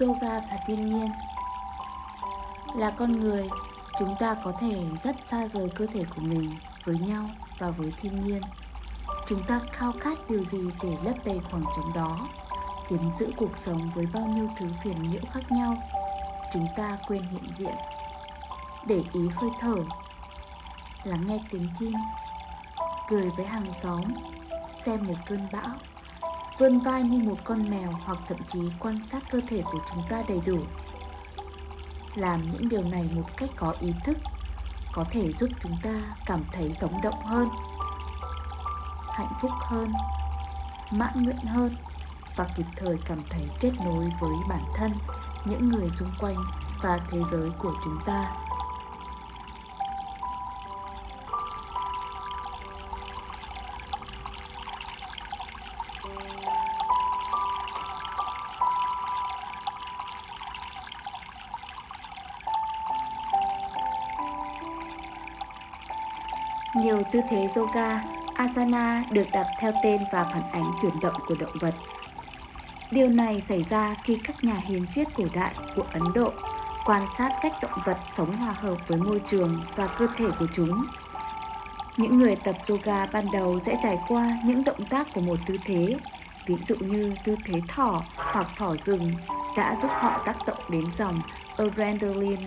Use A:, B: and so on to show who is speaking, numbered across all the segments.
A: yoga và thiên nhiên. Là con người, chúng ta có thể rất xa rời cơ thể của mình với nhau và với thiên nhiên. Chúng ta khao khát điều gì để lấp đầy khoảng trống đó? Chiếm giữ cuộc sống với bao nhiêu thứ phiền nhiễu khác nhau? Chúng ta quên hiện diện. Để ý hơi thở. Lắng nghe tiếng chim. Cười với hàng xóm. Xem một cơn bão vươn vai như một con mèo hoặc thậm chí quan sát cơ thể của chúng ta đầy đủ. Làm những điều này một cách có ý thức, có thể giúp chúng ta cảm thấy sống động hơn, hạnh phúc hơn, mãn nguyện hơn và kịp thời cảm thấy kết nối với bản thân, những người xung quanh và thế giới của chúng ta. Nhiều tư thế yoga, asana được đặt theo tên và phản ánh chuyển động của động vật. Điều này xảy ra khi các nhà hiến triết cổ đại của Ấn Độ quan sát cách động vật sống hòa hợp với môi trường và cơ thể của chúng. Những người tập yoga ban đầu sẽ trải qua những động tác của một tư thế, ví dụ như tư thế thỏ hoặc thỏ rừng đã giúp họ tác động đến dòng adrenaline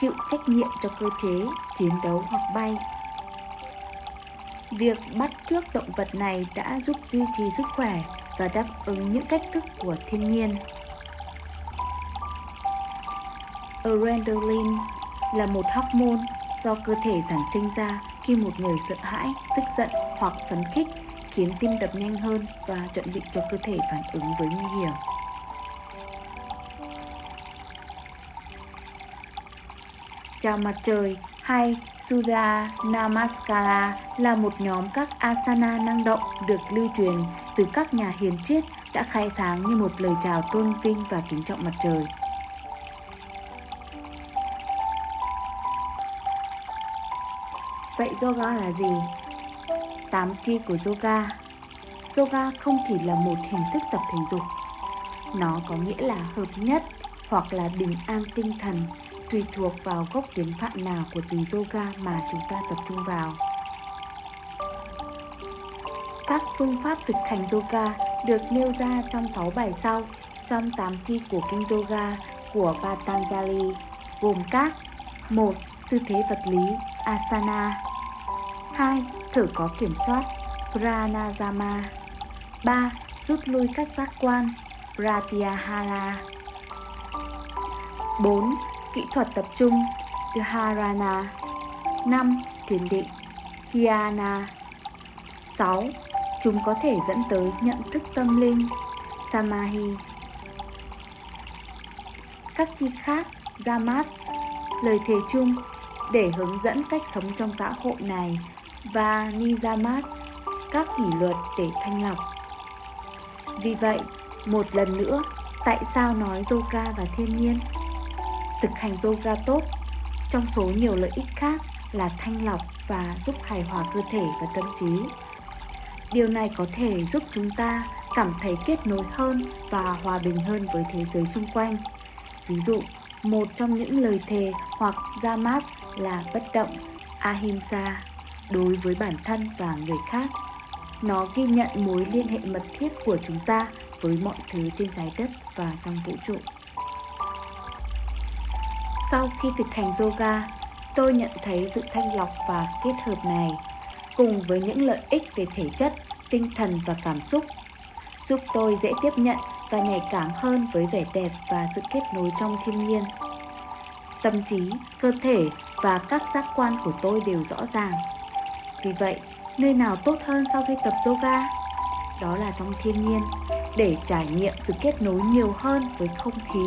A: chịu trách nhiệm cho cơ chế chiến đấu hoặc bay Việc bắt trước động vật này đã giúp duy trì sức khỏe và đáp ứng những cách thức của thiên nhiên. Adrenaline là một hormone do cơ thể sản sinh ra khi một người sợ hãi, tức giận hoặc phấn khích khiến tim đập nhanh hơn và chuẩn bị cho cơ thể phản ứng với nguy hiểm. Chào mặt trời hay Surya Namaskara là một nhóm các asana năng động được lưu truyền từ các nhà hiền triết đã khai sáng như một lời chào tôn vinh và kính trọng mặt trời. Vậy yoga là gì? Tám chi của yoga Yoga không chỉ là một hình thức tập thể dục, Nó có nghĩa là hợp nhất hoặc là bình an tinh thần tùy thuộc vào gốc tiếng Phạn nào của từ yoga mà chúng ta tập trung vào. Các phương pháp thực hành yoga được nêu ra trong 6 bài sau trong 8 chi của kinh yoga của Patanjali, gồm các một, Tư thế vật lý, Asana 2. Thở có kiểm soát, Pranayama 3. Rút lui các giác quan, Pratyahara 4 kỹ thuật tập trung Dharana 5. Thiền định Dhyana 6. Chúng có thể dẫn tới nhận thức tâm linh Samahi Các chi khác Jamat Lời thề chung để hướng dẫn cách sống trong xã hội này và Nizamas các kỷ luật để thanh lọc. Vì vậy, một lần nữa, tại sao nói yoga và thiên nhiên? Thực hành yoga tốt trong số nhiều lợi ích khác là thanh lọc và giúp hài hòa cơ thể và tâm trí. Điều này có thể giúp chúng ta cảm thấy kết nối hơn và hòa bình hơn với thế giới xung quanh. Ví dụ, một trong những lời thề hoặc Jamas là bất động, Ahimsa đối với bản thân và người khác. Nó ghi nhận mối liên hệ mật thiết của chúng ta với mọi thứ trên trái đất và trong vũ trụ. Sau khi thực hành yoga, tôi nhận thấy sự thanh lọc và kết hợp này cùng với những lợi ích về thể chất, tinh thần và cảm xúc giúp tôi dễ tiếp nhận và nhạy cảm hơn với vẻ đẹp và sự kết nối trong thiên nhiên. Tâm trí, cơ thể và các giác quan của tôi đều rõ ràng. Vì vậy, nơi nào tốt hơn sau khi tập yoga? Đó là trong thiên nhiên, để trải nghiệm sự kết nối nhiều hơn với không khí,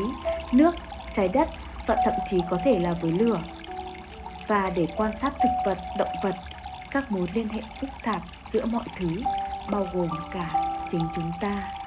A: nước, trái đất và thậm chí có thể là với lửa. Và để quan sát thực vật, động vật, các mối liên hệ phức tạp giữa mọi thứ, bao gồm cả chính chúng ta.